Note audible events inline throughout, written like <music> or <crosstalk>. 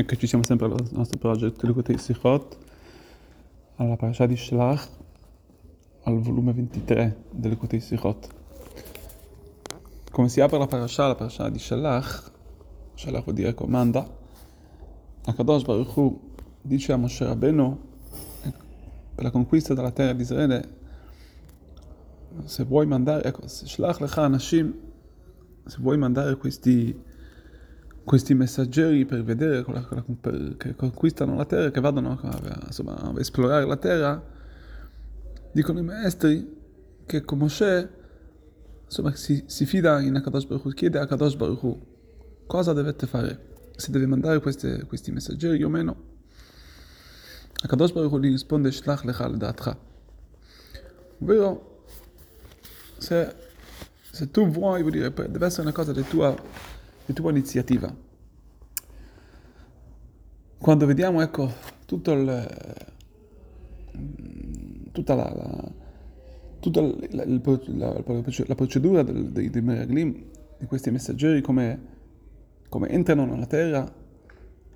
Ecco, ci siamo sempre al nostro progetto Likutei Sichot, alla parasha di Shlach, al volume 23 del Likutei Sichot. Come si apre la parasha, la parasha di Shlach, Shlach vuol dire comanda, Akadosh Baruch Hu dice a Moshe Rabbeinu, per la conquista della terra di Israele, se vuoi mandare, ecco, Shlach Lecha Anashim, se vuoi mandare questi questi messaggeri per vedere per, che conquistano la terra, che vadano insomma, a esplorare la terra, dicono i maestri che con Moshe insomma, si, si fida in Akadosh Baruch chiede a Akadosh Baruch cosa dovete fare, se deve mandare queste, questi messaggeri o meno. Akadosh Baruch gli risponde Shlach lecha al ovvero se, se tu vuoi, vuol dire, deve essere una cosa di tua di tua iniziativa. Quando vediamo, ecco, tutto il, tutta la, la, tutta la, la, la procedura del, dei, dei Meraglim, di questi messaggeri, come, come entrano nella terra,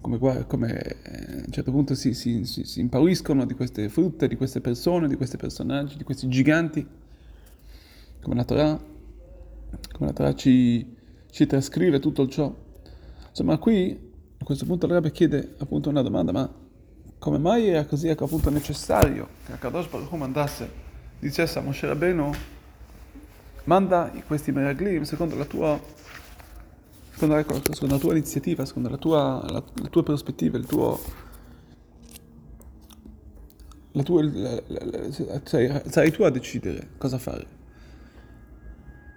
come, come eh, a un certo punto si, si, si, si impauriscono di queste frutte, di queste persone, di questi personaggi, di questi giganti, come la Torah, come la Torah ci, ci trascrive tutto ciò. Insomma, qui a questo punto il Rebbe chiede appunto una domanda, ma come mai era così ecco, appunto necessario che Akadosh Baruch Hu mandasse, dicesse a Moshe Rabbeinu, manda questi meraglim secondo la tua, secondo, ecco, secondo la tua iniziativa, secondo la tua, la, la tua prospettiva, il tuo... La tua, la, la, sei, sei tu a decidere cosa fare.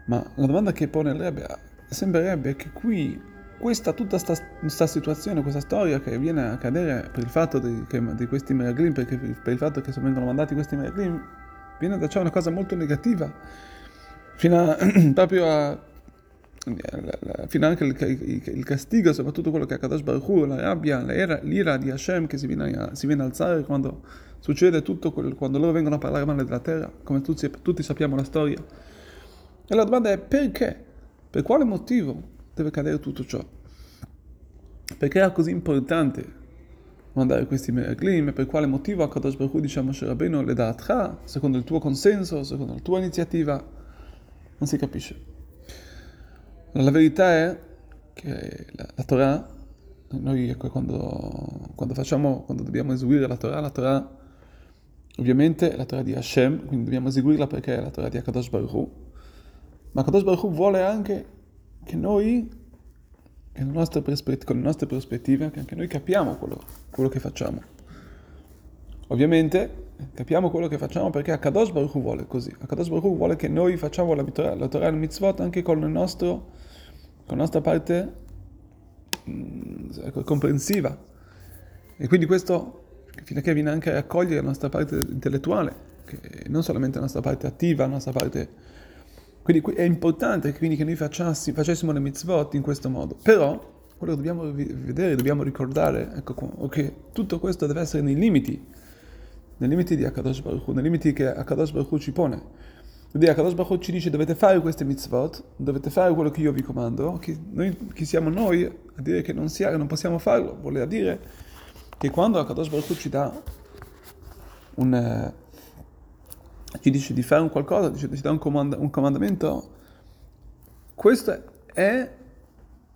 Ma la domanda che pone il Rebbe sembrerebbe che qui questa, tutta questa situazione, questa storia che viene a accadere per il fatto di, che, di questi meraglim, perché per il fatto che vengono mandati questi meraglim, viene da ciò una cosa molto negativa, fino a, <clears throat> proprio a, fino anche il, il, il, castigo, soprattutto quello che accade a Baruch la rabbia, l'ira, l'ira di Hashem che si viene, si viene a alzare quando succede tutto, quel, quando loro vengono a parlare male della terra, come tutti, tutti sappiamo la storia. E la domanda è perché? Per quale motivo deve cadere tutto ciò? Perché era così importante mandare questi meraglim? Per quale motivo a Kadosh Baruch dice a Moshe Rabbeinu le da'atcha, secondo il tuo consenso, secondo la tua iniziativa? Non si capisce. La verità è che la, la Torah, noi ecco, quando, quando, facciamo, quando dobbiamo eseguire la Torah, la Torah ovviamente è la Torah di Hashem, quindi dobbiamo eseguirla perché è la Torah di Akadosh Baruch ma Kadosh Baruch vuole anche che noi, che con le nostre prospettive, che anche noi capiamo quello, quello che facciamo. Ovviamente capiamo quello che facciamo perché Akadosh Baruch Hu vuole così. Akadosh Baruch Hu vuole che noi facciamo la, la Torah e il mitzvot anche con, nostro, con la nostra parte mh, mm, comprensiva. E quindi questo fino a che viene anche a raccogliere la nostra parte intellettuale, non solamente la nostra parte attiva, la nostra parte quindi è importante quindi che noi facessimo le mitzvot in questo modo. Però quello che dobbiamo vedere, dobbiamo ricordare, ecco che tutto questo deve essere nei limiti, nei limiti di Akadosh Baruch nei limiti che Akadosh Baruch ci pone. Quindi Akadosh Baruch ci dice dovete fare queste mitzvot, dovete fare quello che io vi comando, chi, noi, chi siamo noi a dire che non, sia, non possiamo farlo, vuole dire che quando Akadosh Baruch ci dà un ci dice di fare un qualcosa, ci, dà un, comand- un, comandamento, questo è,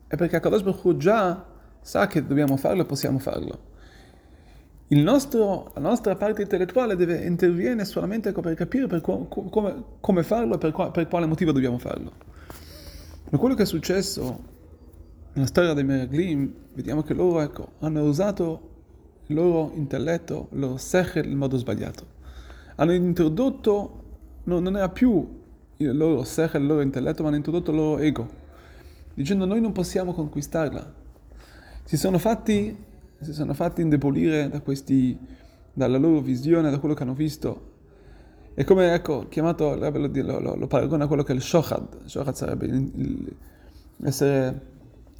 è perché Akadosh Baruch già sa che dobbiamo farlo e possiamo farlo. Nostro, la nostra parte intellettuale deve intervenire solamente per capire per co- come, come, farlo e per, qua- per, quale motivo dobbiamo farlo. Ma quello che è successo nella storia dei Meraglim, vediamo che loro ecco, hanno usato il loro intelletto, il loro sechel in modo sbagliato hanno introdotto, no, non era più il loro sech, il loro intelletto, ma hanno introdotto il loro ego, dicendo noi non possiamo conquistarla. Si sono fatti, si sono fatti indebolire da questi, dalla loro visione, da quello che hanno visto. E come, ecco, chiamato, lo, lo, lo, paragona a quello che è il shochad. Shochad sarebbe il, il, essere,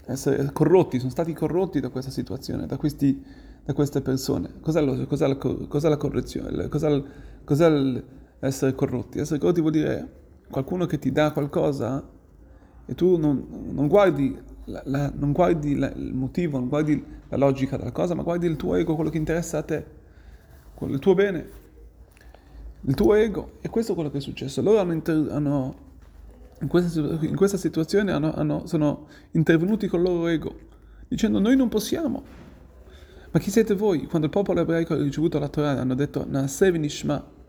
essere corrotti, sono stati corrotti da questa situazione, da questi da queste persone. Cos'è, lo, cos'è, la, cos'è la, correzione? Cos'è, cos'è essere corrotti? Essere corrotti vuol dire qualcuno che ti dà qualcosa e tu non, non guardi la, la, non guardi la, il motivo, non guardi la logica della cosa, ma guardi il tuo ego, quello che interessa a te, il tuo bene, il tuo ego. E questo è quello che è successo. Loro hanno, inter- hanno in, questa, in, questa, situazione hanno, hanno, sono intervenuti con il loro ego, dicendo noi non possiamo. Ma chi siete voi? Quando il popolo ebraico ha ricevuto la Torah hanno detto Naasev Nishma,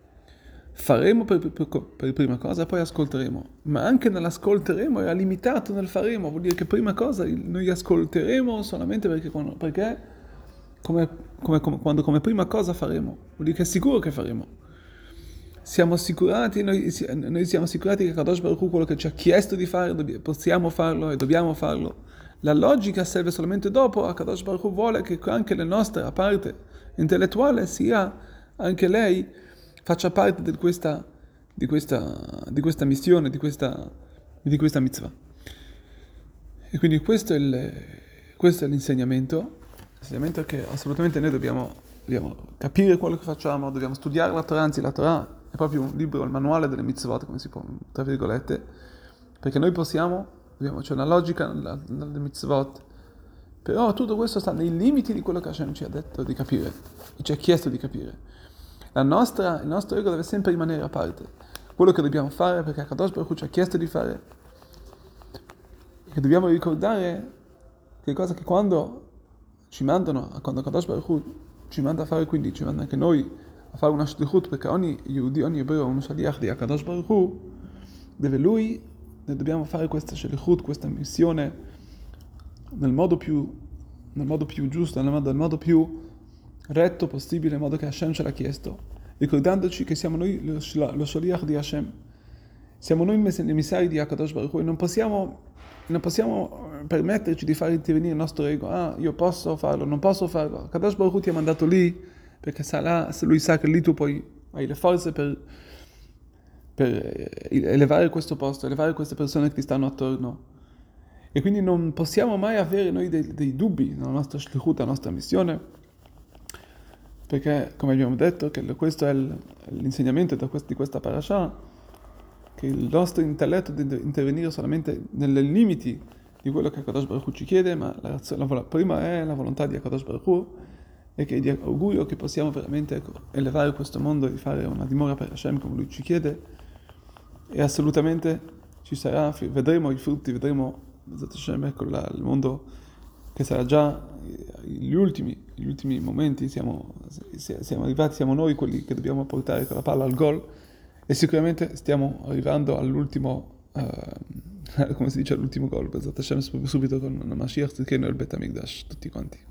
faremo per, per, per, prima cosa, poi ascolteremo. Ma anche nell'ascolteremo era limitato nel faremo, vuol dire che prima cosa noi ascolteremo solamente perché, perché come, come, come, quando come prima cosa faremo, vuol dire che è sicuro che faremo. Siamo assicurati, noi, noi siamo assicurati che Kadosh Baruch Hu quello che ci ha chiesto di fare, possiamo farlo e dobbiamo farlo. La logica serve solamente dopo, a Kadosh Baruch Hu vuole che anche la nostra parte intellettuale sia anche lei faccia parte di questa, di questa, di questa missione, di questa, di questa mitzvah. E quindi questo è, il, questo è l'insegnamento, l'insegnamento che assolutamente noi dobbiamo, dobbiamo, capire quello che facciamo, dobbiamo studiare la Torah, anzi la Torah è proprio un libro, il manuale delle mitzvot, come si può, tra virgolette, perché noi possiamo, abbiamo, c'è una logica nelle mitzvot, però tutto questo sta nei limiti di quello che Hashem ci ha detto di capire, ci ha chiesto di capire. Nostra, il nostro ego deve sempre rimanere a parte. Quello che dobbiamo fare, perché Kadosh Baruch ci ha chiesto di fare, che dobbiamo ricordare che cosa che quando ci mandano, quando Kadosh Baruch ci manda a fare, quindi ci manda anche noi a fare una shlichut, perché ogni Yehudi, ogni ebreo, uno shaliach di Kadosh Baruch deve lui, noi dobbiamo fare questa shlichut, questa missione nel modo più, nel modo più giusto, nel modo, nel modo più retto possibile in modo che Hashem ce l'ha chiesto, ricordandoci che siamo noi lo, lo sholiach di Hashem, siamo noi gli emissari di Akadosh Baruch e non possiamo, non possiamo eh, permetterci di far intervenire il nostro ego, ah io posso farlo, non posso farlo, Akadosh Baruch ti ha mandato lì perché sarà, lui sa che lì tu poi hai le forze per, per eh, elevare questo posto, elevare queste persone che ti stanno attorno. E quindi non possiamo mai avere noi dei, dei dubbi nella nostra shlichut, nella nostra missione, perché come abbiamo detto questo è l'insegnamento di questa parasha che il nostro intelletto deve intervenire solamente nei limiti di quello che Akadosh Baruch Hu ci chiede ma la, la, prima è la volontà di Akadosh Baruch Hu e che di augurio che possiamo veramente ecco, elevare questo mondo e fare una dimora per Hashem come lui ci chiede. E assolutamente ci sarà, vedremo i frutti, vedremo Hashem, ecco, la, il mondo che sarà già gli ultimi, gli ultimi momenti, siamo, siamo, arrivati, siamo noi quelli che dobbiamo portare con la palla al gol e sicuramente stiamo arrivando all'ultimo, uh, <laughs> come si dice, all'ultimo gol, subito con Mashiach Tzidkenu e il Betamigdash, tutti quanti.